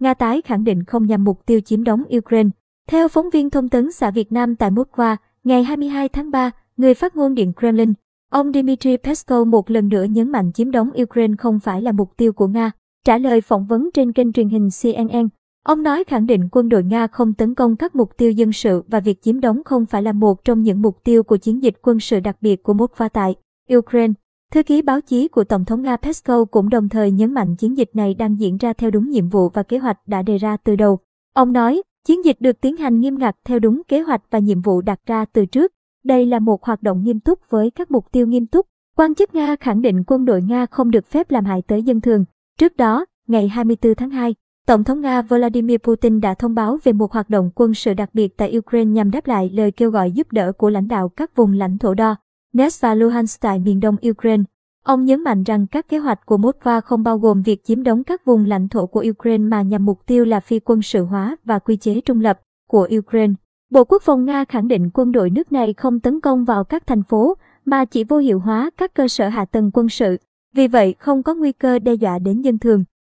Nga tái khẳng định không nhằm mục tiêu chiếm đóng Ukraine. Theo phóng viên thông tấn xã Việt Nam tại Moscow, ngày 22 tháng 3, người phát ngôn Điện Kremlin, ông Dmitry Peskov một lần nữa nhấn mạnh chiếm đóng Ukraine không phải là mục tiêu của Nga. Trả lời phỏng vấn trên kênh truyền hình CNN, ông nói khẳng định quân đội Nga không tấn công các mục tiêu dân sự và việc chiếm đóng không phải là một trong những mục tiêu của chiến dịch quân sự đặc biệt của Moscow tại Ukraine. Thư ký báo chí của Tổng thống Nga Peskov cũng đồng thời nhấn mạnh chiến dịch này đang diễn ra theo đúng nhiệm vụ và kế hoạch đã đề ra từ đầu. Ông nói, chiến dịch được tiến hành nghiêm ngặt theo đúng kế hoạch và nhiệm vụ đặt ra từ trước. Đây là một hoạt động nghiêm túc với các mục tiêu nghiêm túc. Quan chức Nga khẳng định quân đội Nga không được phép làm hại tới dân thường. Trước đó, ngày 24 tháng 2, Tổng thống Nga Vladimir Putin đã thông báo về một hoạt động quân sự đặc biệt tại Ukraine nhằm đáp lại lời kêu gọi giúp đỡ của lãnh đạo các vùng lãnh thổ đo. Donetsk và Luhansk tại miền đông Ukraine. Ông nhấn mạnh rằng các kế hoạch của Moskva không bao gồm việc chiếm đóng các vùng lãnh thổ của Ukraine mà nhằm mục tiêu là phi quân sự hóa và quy chế trung lập của Ukraine. Bộ Quốc phòng Nga khẳng định quân đội nước này không tấn công vào các thành phố mà chỉ vô hiệu hóa các cơ sở hạ tầng quân sự, vì vậy không có nguy cơ đe dọa đến dân thường.